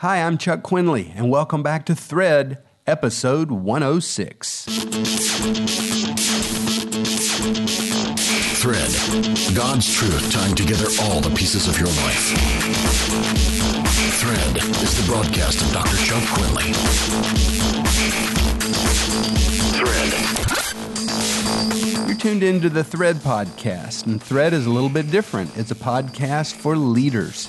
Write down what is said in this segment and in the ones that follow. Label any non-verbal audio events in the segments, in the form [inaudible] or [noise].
Hi, I'm Chuck Quinley, and welcome back to Thread, episode 106. Thread, God's truth tying together all the pieces of your life. Thread is the broadcast of Dr. Chuck Quinley. Thread. You're tuned into the Thread podcast, and Thread is a little bit different. It's a podcast for leaders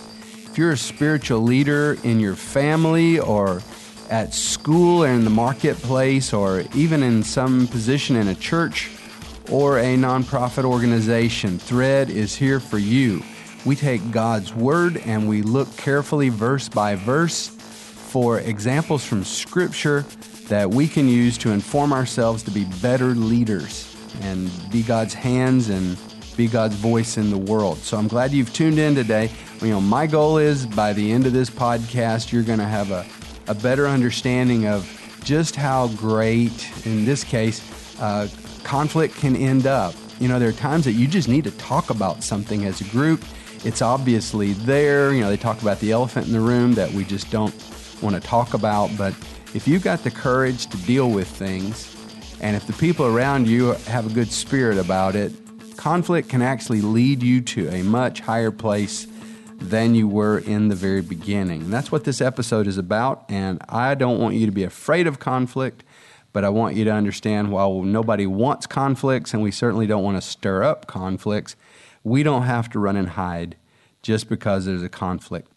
if you're a spiritual leader in your family or at school or in the marketplace or even in some position in a church or a nonprofit organization, Thread is here for you. We take God's Word and we look carefully, verse by verse, for examples from Scripture that we can use to inform ourselves to be better leaders and be God's hands and be God's voice in the world. So I'm glad you've tuned in today. You know, my goal is by the end of this podcast, you're going to have a, a better understanding of just how great, in this case, uh, conflict can end up. You know, there are times that you just need to talk about something as a group. It's obviously there. You know, they talk about the elephant in the room that we just don't want to talk about. But if you've got the courage to deal with things, and if the people around you have a good spirit about it, conflict can actually lead you to a much higher place than you were in the very beginning. And that's what this episode is about. And I don't want you to be afraid of conflict, but I want you to understand while nobody wants conflicts, and we certainly don't want to stir up conflicts, we don't have to run and hide just because there's a conflict.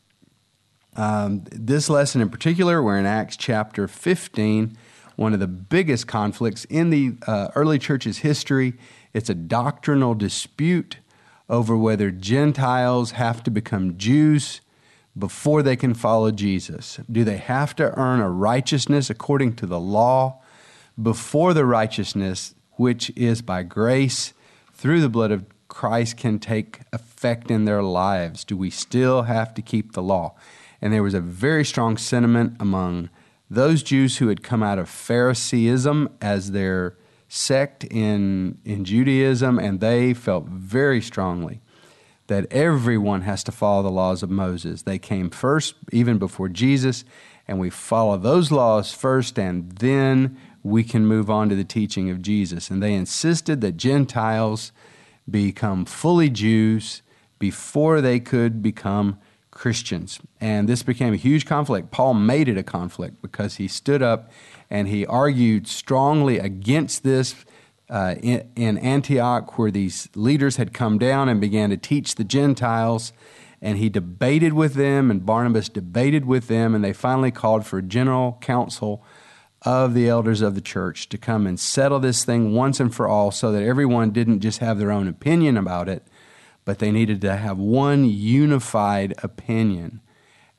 Um, this lesson in particular, we're in Acts chapter 15, one of the biggest conflicts in the uh, early church's history. It's a doctrinal dispute over whether Gentiles have to become Jews before they can follow Jesus. Do they have to earn a righteousness according to the law before the righteousness which is by grace through the blood of Christ can take effect in their lives? Do we still have to keep the law? And there was a very strong sentiment among those Jews who had come out of Phariseeism as their sect in, in Judaism, and they felt very strongly that everyone has to follow the laws of Moses. They came first, even before Jesus, and we follow those laws first, and then we can move on to the teaching of Jesus. And they insisted that Gentiles become fully Jews before they could become Christians. And this became a huge conflict. Paul made it a conflict because he stood up and he argued strongly against this uh, in, in, Antioch, where these leaders had come down and began to teach the Gentiles. And he debated with them, and Barnabas debated with them, and they finally called for a general council of the elders of the church to come and settle this thing once and for all so that everyone didn't just have their own opinion about it, but they needed to have one unified opinion.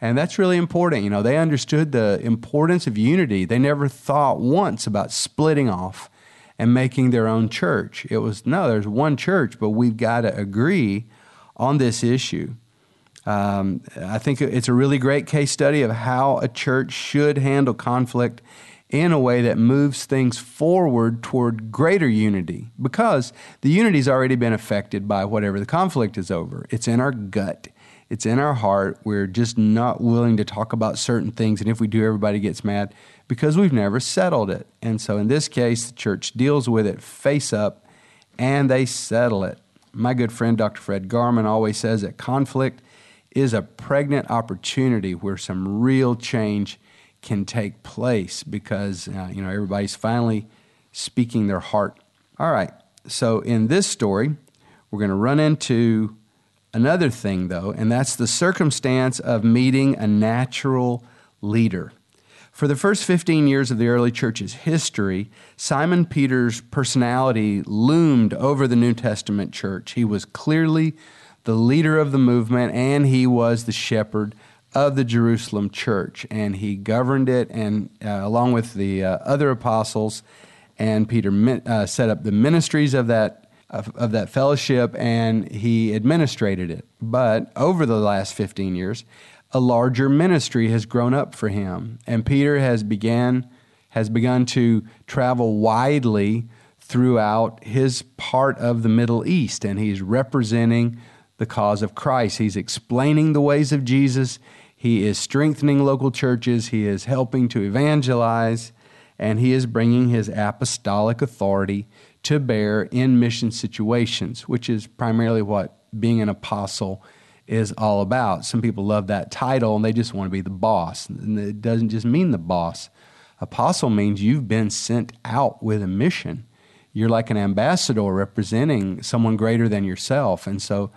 And that's really important. You know, they understood the importance of unity. They never thought once about splitting off and making their own church. It was, no, there's one church, but we've got to agree on this issue. Um, I think it's a really great case study of how a church should handle conflict in a way that moves things forward toward greater unity because the unity's already been affected by whatever the conflict is over. It's in our gut. It's in our heart. We're just not willing to talk about certain things. And if we do, everybody gets mad because we've never settled it. And so in this case, the church deals with it face up and they settle it. My good friend Dr. Fred Garman always says that conflict is a pregnant opportunity where some real change can take place because uh, you know everybody's finally speaking their heart. All right. So in this story, we're going to run into another thing, though, and that's the circumstance of meeting a natural leader. For the first 15 years of the early church's history, Simon Peter's personality loomed over the New Testament church. He was clearly the leader of the movement, and he was the shepherd of the Jerusalem church. And he governed it, and uh, along with the uh, other apostles, and Peter uh, set up the ministries of that of, of that fellowship and he administrated it. But over the last 15 years, a larger ministry has grown up for him. And Peter has began has begun to travel widely throughout his part of the Middle East and he's representing the cause of Christ. He's explaining the ways of Jesus. He is strengthening local churches, he is helping to evangelize, and he is bringing his apostolic authority to bear in mission situations, which is primarily what being an apostle is all about. Some people love that title and they just want to be the boss. And it doesn't just mean the boss. Apostle means you've been sent out with a mission. You're like an ambassador representing someone greater than yourself. And so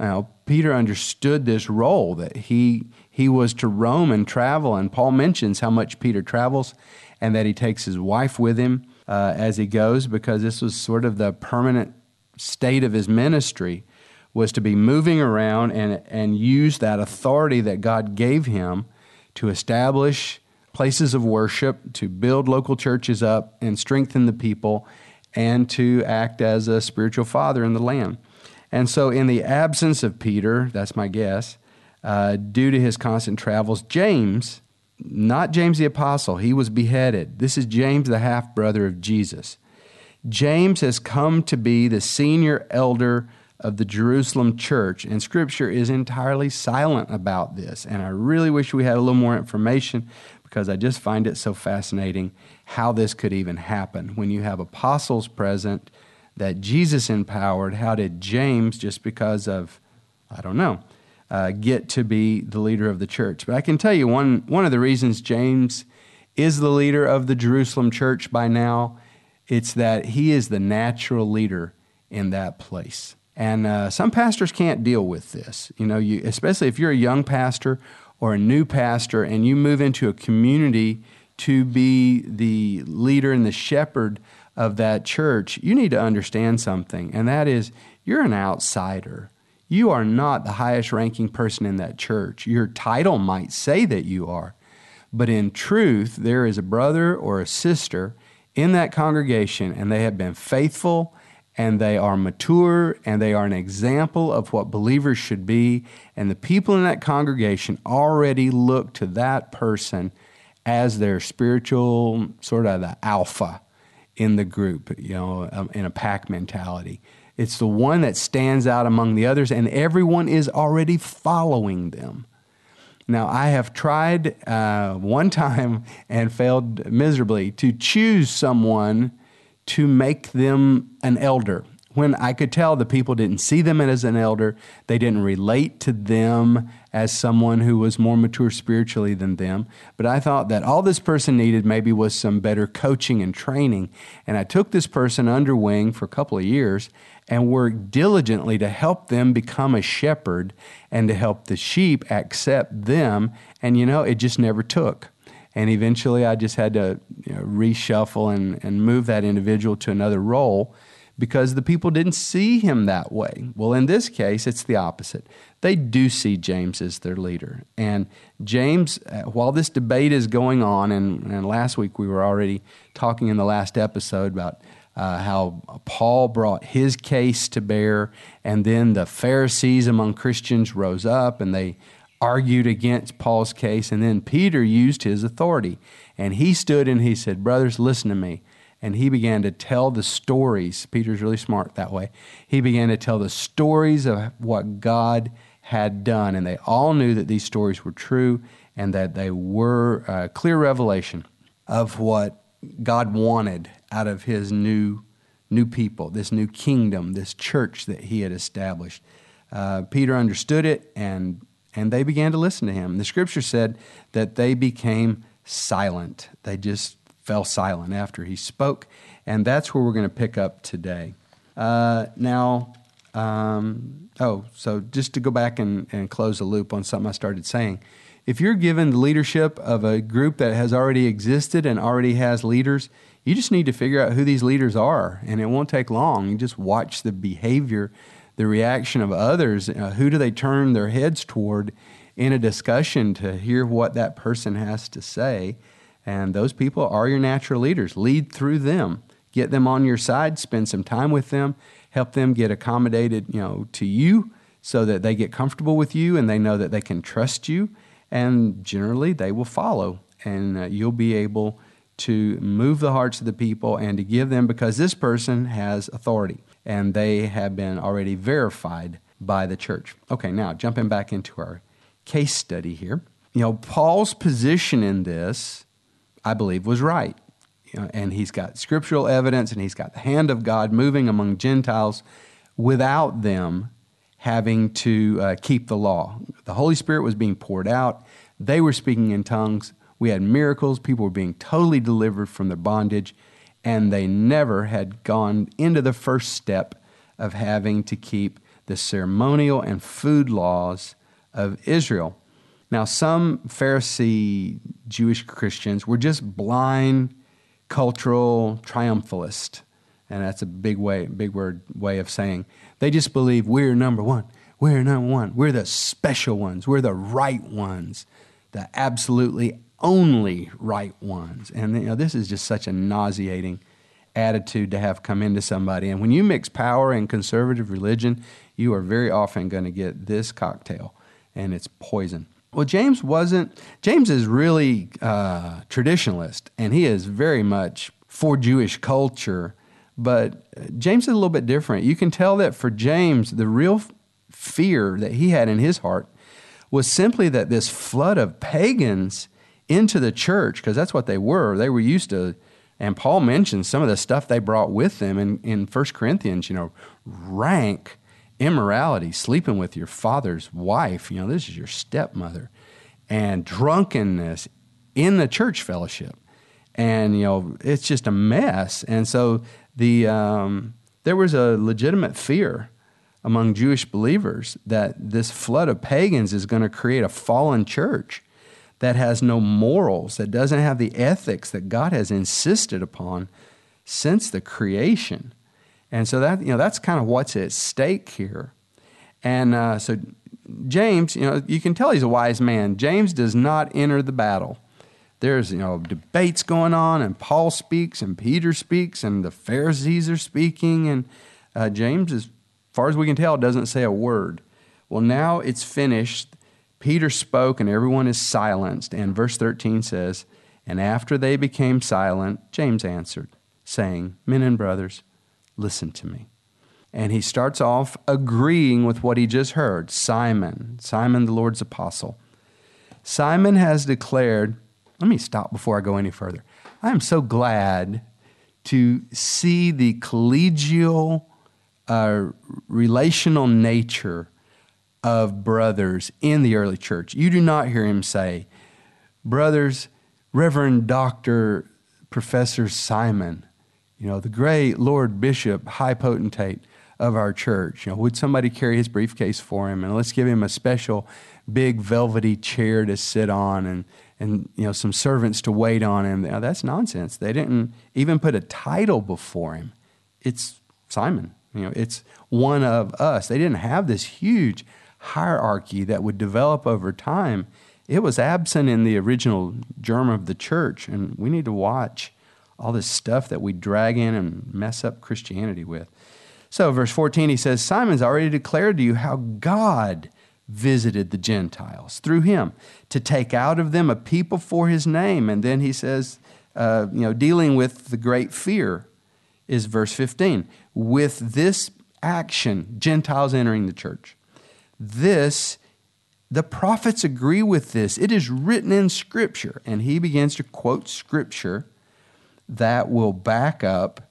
you know, Peter understood this role that he he was to roam and travel. And Paul mentions how much Peter travels and that he takes his wife with him uh, as he goes because this was sort of the permanent state of his ministry was to be moving around and, and use that authority that God gave him to establish places of worship, to build local churches up and strengthen the people, and to act as a spiritual father in the land. And so, in the absence of Peter, that's my guess, uh, due to his constant travels, James, not James the Apostle, he was beheaded. This is James, the half brother of Jesus. James has come to be the senior elder of the Jerusalem church, and Scripture is entirely silent about this. And I really wish we had a little more information because I just find it so fascinating how this could even happen. When you have apostles present that Jesus empowered, how did James, just because of, I don't know, uh, get to be the leader of the church? But I can tell you one, one of the reasons James is the leader of the Jerusalem church by now, it's that he is the natural leader in that place. And uh, some pastors can't deal with this. You know, you, especially if you're a young pastor or a new pastor and you move into a community to be the leader and the shepherd of that church, you need to understand something, and that is you're an outsider. You are not the highest ranking person in that church. Your title might say that you are, but in truth, there is a brother or a sister in that congregation, and they have been faithful and they are mature and they are an example of what believers should be. And the people in that congregation already look to that person as their spiritual sort of the alpha in the group, you know, um, in a pack mentality. It's the one that stands out among the others, and everyone is already following them. Now, I have tried uh, one time [laughs] and failed miserably to choose someone to make them an elder. When I could tell the people didn't see them as an elder, they didn't relate to them as someone who was more mature spiritually than them. But I thought that all this person needed maybe was some better coaching and training. And I took this person under wing for a couple of years and worked diligently to help them become a shepherd and to help the sheep accept them. And you know, it just never took. And eventually I just had to you know, reshuffle and, and move that individual to another role because the people didn't see him that way. Well, in this case, it's the opposite. They do see James as their leader. And James, uh, while this debate is going on, and, and last week we were already talking in the last episode about uh, how Paul brought his case to bear, and then the Pharisees among Christians rose up and they argued against Paul's case, and then Peter used his authority. And he stood and he said, Brothers, listen to me. And he began to tell the stories. Peter's really smart that way. He began to tell the stories of what God had done. And they all knew that these stories were true and that they were a clear revelation of what God wanted out of his new, new people, this new kingdom, this church that he had established. Uh, Peter understood it and and they began to listen to him. The scripture said that they became silent. They just fell silent after he spoke, and that's where we're going to pick up today. Uh, now, um, oh, so just to go back and, and close the loop on something I started saying. If you're given the leadership of a group that has already existed and already has leaders, you just need to figure out who these leaders are, and it won't take long. You just watch the behavior the reaction of others. Uh, who do they turn their heads toward in a discussion to hear what that person has to say? And those people are your natural leaders. Lead through them. Get them on your side. Spend some time with them. Help them get accommodated, you know, to you, so that they get comfortable with you and they know that they can trust you. And generally, they will follow, and uh, you'll be able to move the hearts of the people and to give them because this person has authority and they have been already verified by the church. Okay, now jumping back into our case study here. you know, Paul's position in this, I believe, was right. You know, and he's got scriptural evidence and he's got the hand of God moving among Gentiles without them having to uh, keep the law. The Holy Spirit was being poured out, they were speaking in tongues. We had miracles, people were being totally delivered from their bondage, and they never had gone into the first step of having to keep the ceremonial and food laws of Israel. Now, some Pharisee Jewish Christians were just blind cultural triumphalists, and that's a big way, big word way of saying they just believe we're number one. We're number one. We're the special ones. We're the right ones, the absolutely only right ones. And you know, this is just such a nauseating attitude to have come into somebody. And when you mix power and conservative religion, you are very often going to get this cocktail, and it's poison. Well, James wasn't. James is really uh, traditionalist, and he is very much for Jewish culture. But James is a little bit different. You can tell that for James, the real fear that he had in his heart was simply that this flood of pagans into the church, because that's what they were. They were used to, and Paul mentions some of the stuff they brought with them in, in 1 Corinthians, you know, rank immorality, sleeping with your father's wife, you know, this is your stepmother, and drunkenness in the church fellowship. And, you know, it's just a mess. And so the, um, there was a legitimate fear among Jewish believers that this flood of pagans is going to create a fallen church that has no morals, that doesn't have the ethics that God has insisted upon since the creation. And so that you know that's kind of what's at stake here. And uh, so James, you know, you can tell he's a wise man. James does not enter the battle. There's you know debates going on, and Paul speaks, and Peter speaks, and the Pharisees are speaking, and uh, James, as far as we can tell, doesn't say a word. Well, now it's finished. Peter spoke, and everyone is silenced. And verse 13 says, And after they became silent, James answered, saying, Men and brothers, Listen to me. And he starts off agreeing with what he just heard Simon, Simon the Lord's apostle. Simon has declared, let me stop before I go any further. I am so glad to see the collegial, uh, relational nature of brothers in the early church. You do not hear him say, Brothers, Reverend Dr. Professor Simon, you know, the great Lord Bishop, high potentate of our church. You know, would somebody carry his briefcase for him and let's give him a special big velvety chair to sit on and and you know some servants to wait on him. Now, that's nonsense. They didn't even put a title before him. It's Simon. You know, it's one of us. They didn't have this huge hierarchy that would develop over time. It was absent in the original germ of the church, and we need to watch all this stuff that we drag in and mess up Christianity with. So, verse 14, he says, Simon's already declared to you how God visited the Gentiles through him to take out of them a people for his name. And then he says, uh, you know, dealing with the great fear is verse 15. With this action, Gentiles entering the church, this, the prophets agree with this. It is written in Scripture. And he begins to quote Scripture that will back up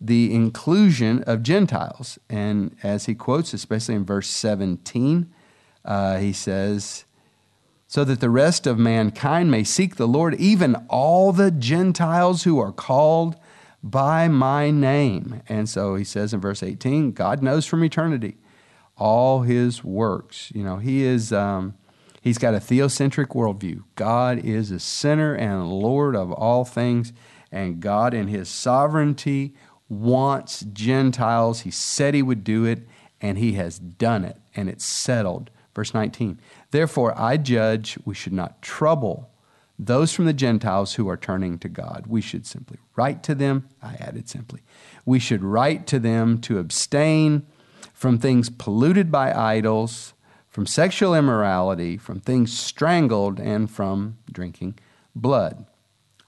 the inclusion of Gentiles. And as he quotes, especially in verse 17, uh, he says, So that the rest of mankind may seek the Lord, even all the Gentiles who are called by my name. And so he says in verse 18, God knows from eternity all his works. You know, he is. Um, he's got a theocentric worldview. God is a center and Lord of all things and God, in His sovereignty, wants Gentiles. He said He would do it, and He has done it, and it's settled. Verse 19 Therefore, I judge we should not trouble those from the Gentiles who are turning to God. We should simply write to them. I added simply. We should write to them to abstain from things polluted by idols, from sexual immorality, from things strangled, and from drinking blood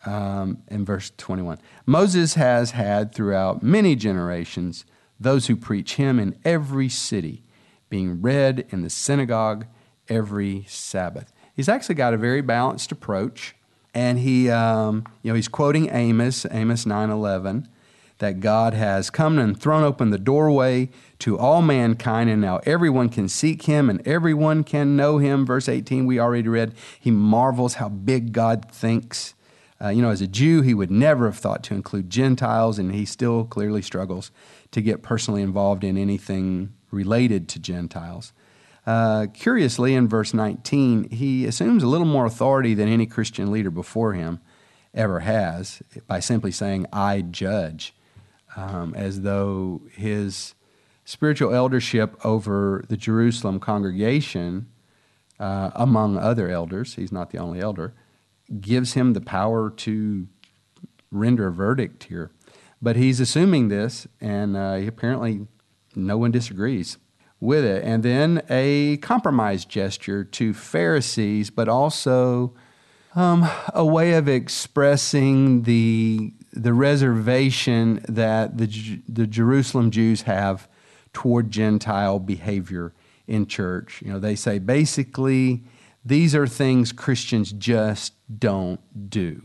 um, in verse 21. Moses has had throughout many generations those who preach him in every city, being read in the synagogue every Sabbath. he's actually got a very balanced approach. And he, um, you know, he's quoting Amos, Amos 9:11, that God has come and thrown open the doorway to all mankind, and now everyone can seek him and everyone can know him. Verse 18, we already read, he marvels how big God thinks. Uh, you know, as a Jew, he would never have thought to include Gentiles, and he still clearly struggles to get personally involved in anything related to Gentiles. Uh, curiously, in verse 19, he assumes a little more authority than any Christian leader before him ever has by simply saying, I judge, um, as though his spiritual eldership over the Jerusalem congregation, uh, among other elders, he's not the only elder, gives him the power to render a verdict here. But he's assuming this, and uh, apparently no one disagrees with it. And then a compromise gesture to Pharisees, but also um, a way of expressing the, the reservation that the, the Jerusalem Jews have toward Gentile behavior in church. You know, they say basically, these are things Christians just don't do.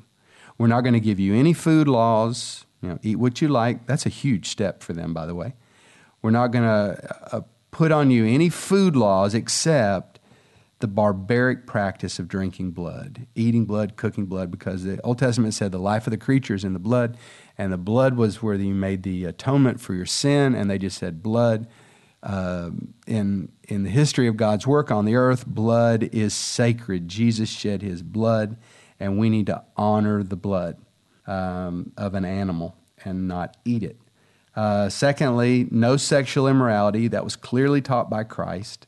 We're not going to give you any food laws. You know, eat what you like. That's a huge step for them, by the way. We're not going to uh, put on you any food laws except the barbaric practice of drinking blood, eating blood, cooking blood, because the Old Testament said the life of the creature is in the blood, and the blood was where you made the atonement for your sin, and they just said blood. Uh, in in the history of God's work on the earth, blood is sacred. Jesus shed His blood, and we need to honor the blood um, of an animal and not eat it. Uh, secondly, no sexual immorality. That was clearly taught by Christ.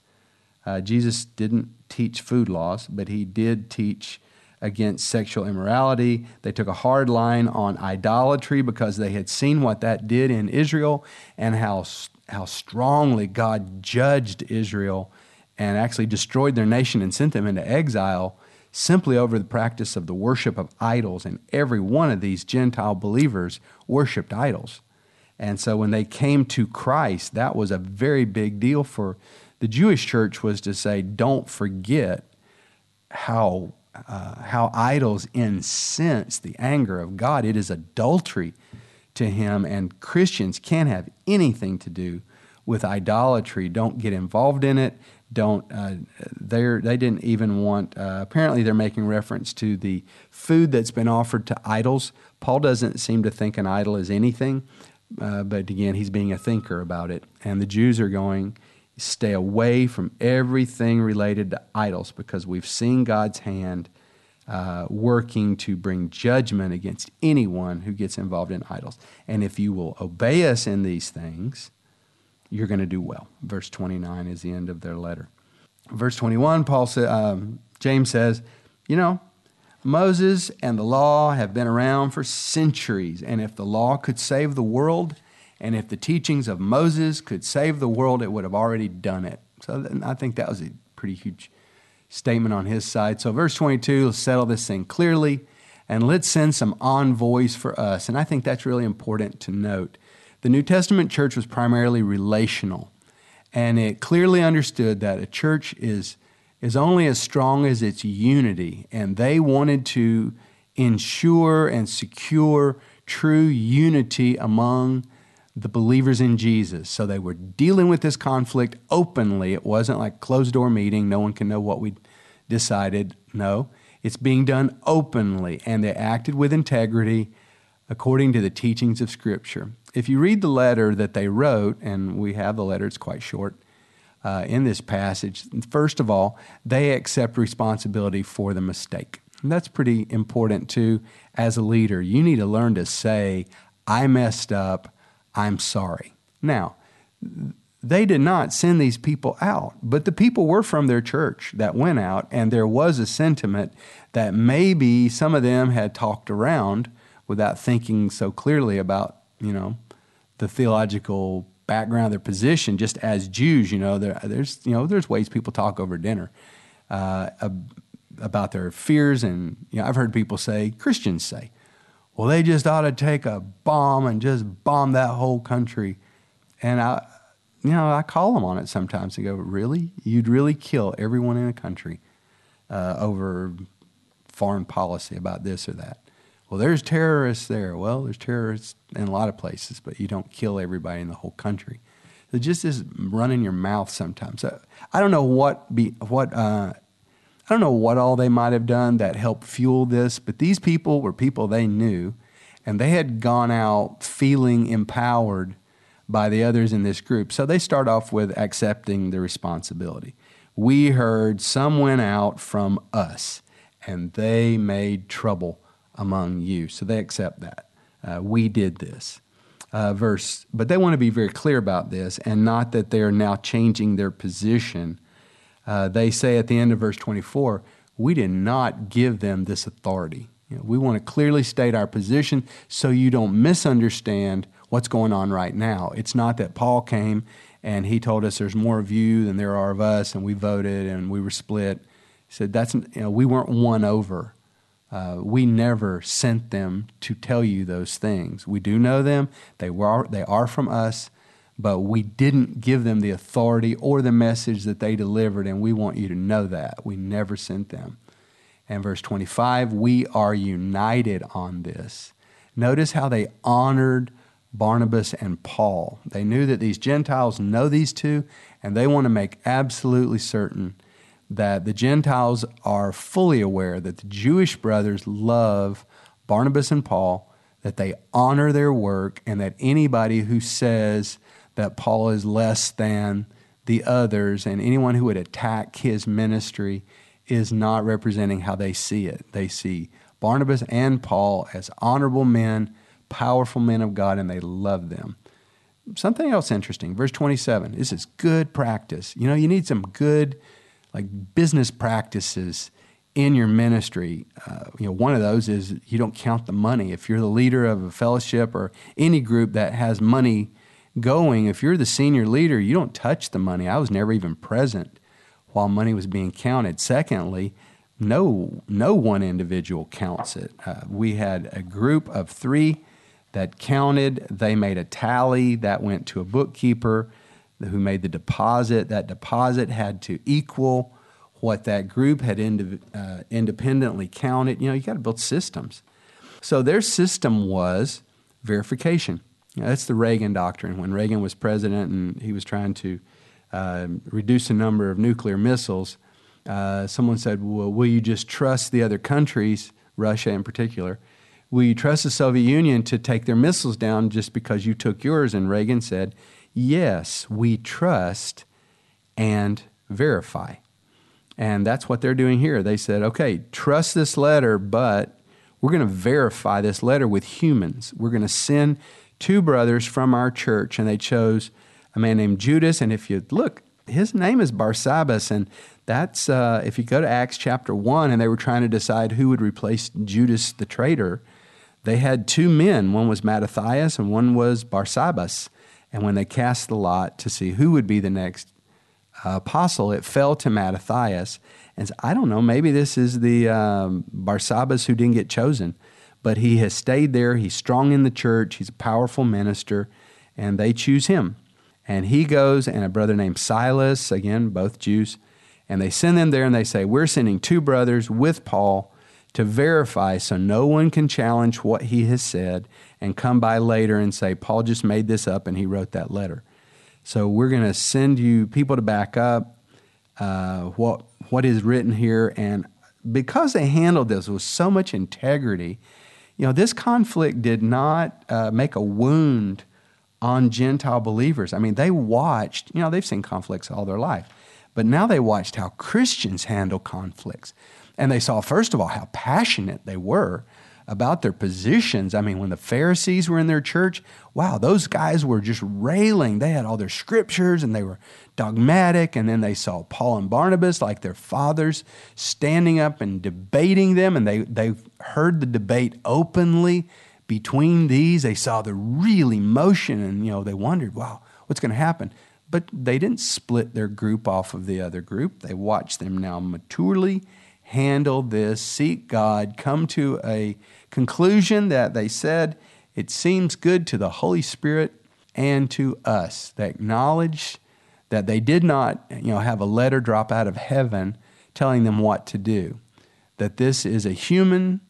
Uh, Jesus didn't teach food laws, but he did teach against sexual immorality. They took a hard line on idolatry because they had seen what that did in Israel and how, how strongly God judged Israel and actually destroyed their nation and sent them into exile simply over the practice of the worship of idols. And every one of these Gentile believers worshiped idols. And so when they came to Christ, that was a very big deal for the Jewish church was to say, don't forget how, uh, how idols incense the anger of God. It is adultery to him, and Christians can't have anything to do with idolatry. Don't get involved in it. Don't uh, they they didn't even want. Uh, apparently, they're making reference to the food that's been offered to idols. Paul doesn't seem to think an idol is anything. Uh, but again, he's being a thinker about it. And the Jews are going, stay away from everything related to idols because we've seen God's hand uh, working to bring judgment against anyone who gets involved in idols. And if you will obey us in these things, you're going to do well. Verse 29 is the end of their letter. Verse 21, Paul sa- um, James says, you know, Moses and the law have been around for centuries, and if the law could save the world, and if the teachings of Moses could save the world, it would have already done it. So I think that was a pretty huge statement on his side. So, verse 22, let's settle this thing clearly, and let's send some envoys for us. And I think that's really important to note. The New Testament church was primarily relational, and it clearly understood that a church is is only as strong as its unity. And they wanted to ensure and secure true unity among the believers in Jesus. So they were dealing with this conflict openly. It wasn't like closed door meeting, no one can know what we decided. No, it's being done openly, and they acted with integrity according to the teachings of Scripture. If you read the letter that they wrote, and we have the letter, it's quite short, uh, in this passage. First of all, they accept responsibility for the mistake. And that's pretty important too as a leader. You need to learn to say, I messed up, I'm sorry. Now, they did not send these people out, but the people were from their church that went out, and there was a sentiment that maybe some of them had talked around without thinking so clearly about, you know, the theological background, their position, just as Jews, you know, there, there's you know there's ways people talk over dinner uh, about their fears, and you know I've heard people say Christians say, well, they just ought to take a bomb and just bomb that whole country, and I, you know, I call them on it sometimes and go, really, you'd really kill everyone in a country uh, over foreign policy about this or that. Well, there's terrorists there. Well, there's terrorists in a lot of places, but you don't kill everybody in the whole country. It just is running your mouth sometimes. I don't know what be what uh, I don't know what all they might have done that helped fuel this, but these people were people they knew, and they had gone out feeling empowered by the others in this group. So they start off with accepting the responsibility. We heard some went out from us, and they made trouble among you. So they accept that. Uh, we did this. Uh, verse, but they want to be very clear about this, and not that they are now changing their position. Uh, they say at the end of verse 24, we did not give them this authority. You know, we want to clearly state our position so you don't misunderstand what's going on right now. It's not that Paul came and he told us there's more of you than there are of us, and we voted and we were split. He said that's you know we weren't won over. Uh, we never sent them to tell you those things. We do know them; they were they are from us, but we didn't give them the authority or the message that they delivered, and we want you to know that we never sent them. And verse 25, we are united on this. Notice how they honored Barnabas and Paul. They knew that these Gentiles know these two, and they want to make absolutely certain that the Gentiles are fully aware that the Jewish brothers love Barnabas and Paul, that they honor their work, and that anybody who says that Paul is less than the others and anyone who would attack his ministry is not representing how they see it. They see Barnabas and Paul as honorable men powerful men of God, and they love them. Something else interesting, verse 27. This is good practice. You know, you need some good, like, business practices in your ministry. Uh, you know, one of those is you don't count the money. If you're the leader of a fellowship or any group that has money going, if you're the senior leader, you don't touch the money. I was never even present while money was being counted. Secondly, no, no one individual counts it. Uh, we had a group of three that counted. They made a tally that went to a bookkeeper who made the deposit. That deposit had to equal what that group had uh, independently counted. You know, you got to build systems. So their system was verification. That's the Reagan doctrine. When Reagan was president and he was trying to uh, reduce the number of nuclear missiles, uh, someone said, Well, will you just trust the other countries, Russia in particular, Will you trust the Soviet Union to take their missiles down just because you took yours? And Reagan said, Yes, we trust and verify. And that's what they're doing here. They said, Okay, trust this letter, but we're going to verify this letter with humans. We're going to send two brothers from our church, and they chose a man named Judas. And if you look, his name is Barsabbas, and that's uh, if you go to Acts chapter one, and they were trying to decide who would replace Judas the traitor they had two men. One was Mattathias and one was Barsabbas. And when they cast the lot to see who would be the next uh, apostle, it fell to Mattathias. And I don't know, maybe this is the um, Barsabbas who didn't get chosen, but he has stayed there. He's strong in the church, he's a powerful minister, and they choose him. And he goes, and a brother named Silas, again, both Jews, and they send them there and they say, We're sending two brothers with Paul to verify so no one can challenge what he has said and come by later and say, Paul just made this up and he wrote that letter. So we're going to send you people to back up uh, what, what is written here. And because they handled this with so much integrity, you know, this conflict did not uh, make a wound on Gentile believers. I mean, they watched, you know, they've seen conflicts all their life, but now they watched how Christians handle conflicts. And they saw, first of all, how passionate they were about their positions. I mean, when the Pharisees were in their church, wow, those guys were just railing. They had all their scriptures and they were dogmatic. And then they saw Paul and Barnabas, like their fathers, standing up and debating them. And they, they heard the debate openly between these. They saw the real emotion and, you know, they wondered, wow, what's going to happen? But they didn't split their group off of the other group. They watched them now maturely handle this, seek God, come to a conclusion that they said it seems good to the Holy Spirit and to us. They acknowledge that they did not, you know, have a letter drop out of heaven telling them what to do. That this is a human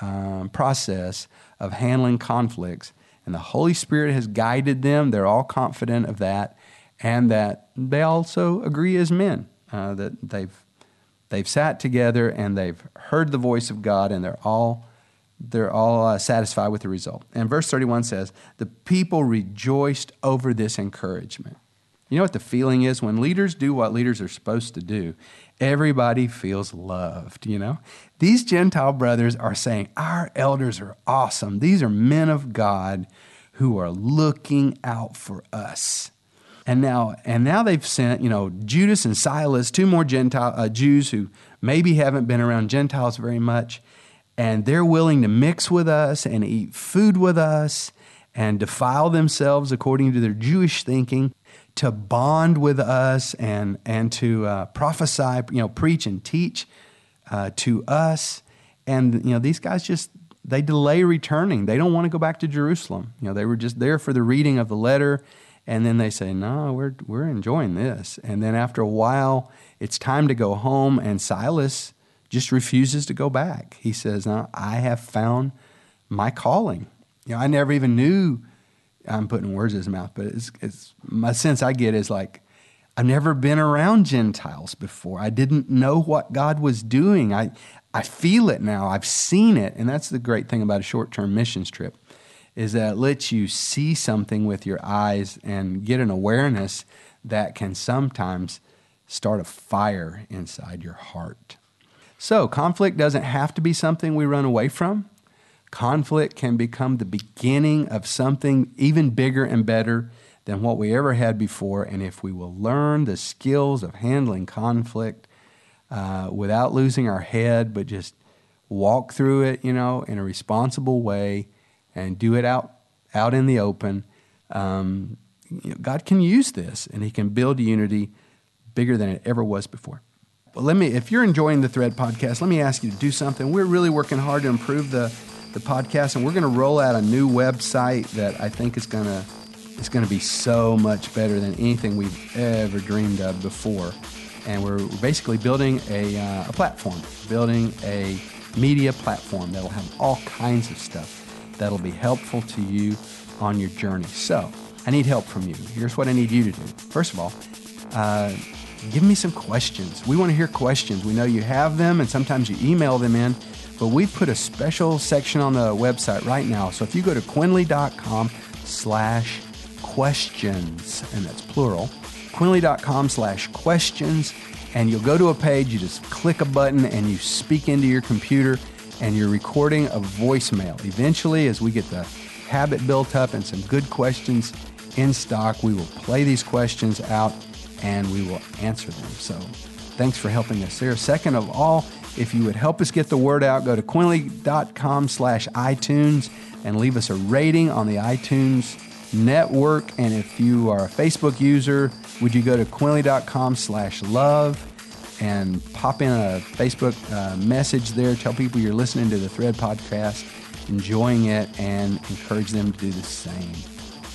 um, process of handling conflicts, and the Holy Spirit has guided them. They're all confident of that, and that they also agree as men uh, that they've they've sat together and they've heard the voice of God, and they're all they're all uh, satisfied with the result. And verse 31 says, The people rejoiced over this encouragement. You know what the feeling is? When leaders do what leaders are supposed to do, everybody feels loved, you know? These Gentile brothers are saying, Our elders are awesome. These are men of God who are looking out for us. And now, and now they've sent, you know, Judas and Silas, two more Gentile uh, Jews who maybe haven't been around Gentiles very much, and they're willing to mix with us and eat food with us and defile themselves according to their Jewish thinking to bond with us and, and to uh, prophesy, you know, preach and teach uh, to us. And, you know, these guys just, they delay returning. They don't want to go back to Jerusalem. You know, they were just there for the reading of the letter. And then they say, no, we're, we're enjoying this. And then after a while, it's time to go home. And Silas just refuses to go back. He says, no, I have found my calling. You know, I never even knew, I'm putting words in his mouth, but it's, it's my sense I get is like, I've never been around Gentiles before. I didn't know what God was doing. I, I feel it now. I've seen it. And that's the great thing about a short term missions trip is that it lets you see something with your eyes and get an awareness that can sometimes start a fire inside your heart. So, conflict doesn't have to be something we run away from. Conflict can become the beginning of something even bigger and better than what we ever had before. And if we will learn the skills of handling conflict uh, without losing our head, but just walk through it, you know, in a responsible way and do it out out in the open, um, you know, God can use this and He can build unity bigger than it ever was before. Well, let me, if you're enjoying the Thread podcast, let me ask you to do something. We're really working hard to improve the, the podcast, and we're going to roll out a new website that I think is going to it's going to be so much better than anything we've ever dreamed of before. And we're basically building a, uh, a platform, building a media platform that'll have all kinds of stuff that'll be helpful to you on your journey. So, I need help from you. Here's what I need you to do. First of all, uh, give me some questions. We want to hear questions. We know you have them, and sometimes you email them in, but we've put a special section on the website right now. So if you go to quinley.com slash questions, and that's plural, quinley.com slash questions, and you'll go to a page, you just click a button, and you speak into your computer, and you're recording a voicemail. Eventually, as we get the habit built up and some good questions in stock, we will play these questions out and we will answer them. So thanks for helping us there. Second of all, if you would help us get the word out, go to quinley.com slash iTunes and leave us a rating on the iTunes network. And if you are a Facebook user, would you go to quinley.com slash love and pop in a Facebook uh, message there, tell people you're listening to the Thread podcast, enjoying it, and encourage them to do the same.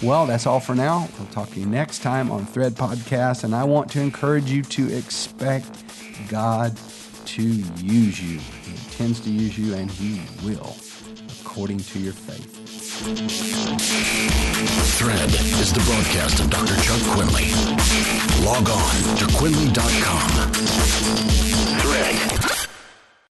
Well, that's all for now. We'll talk to you next time on Thread Podcast. And I want to encourage you to expect God to use you. He intends to use you, and He will, according to your faith. Thread is the broadcast of Dr. Chuck Quinley. Log on to Quinley.com. Thread.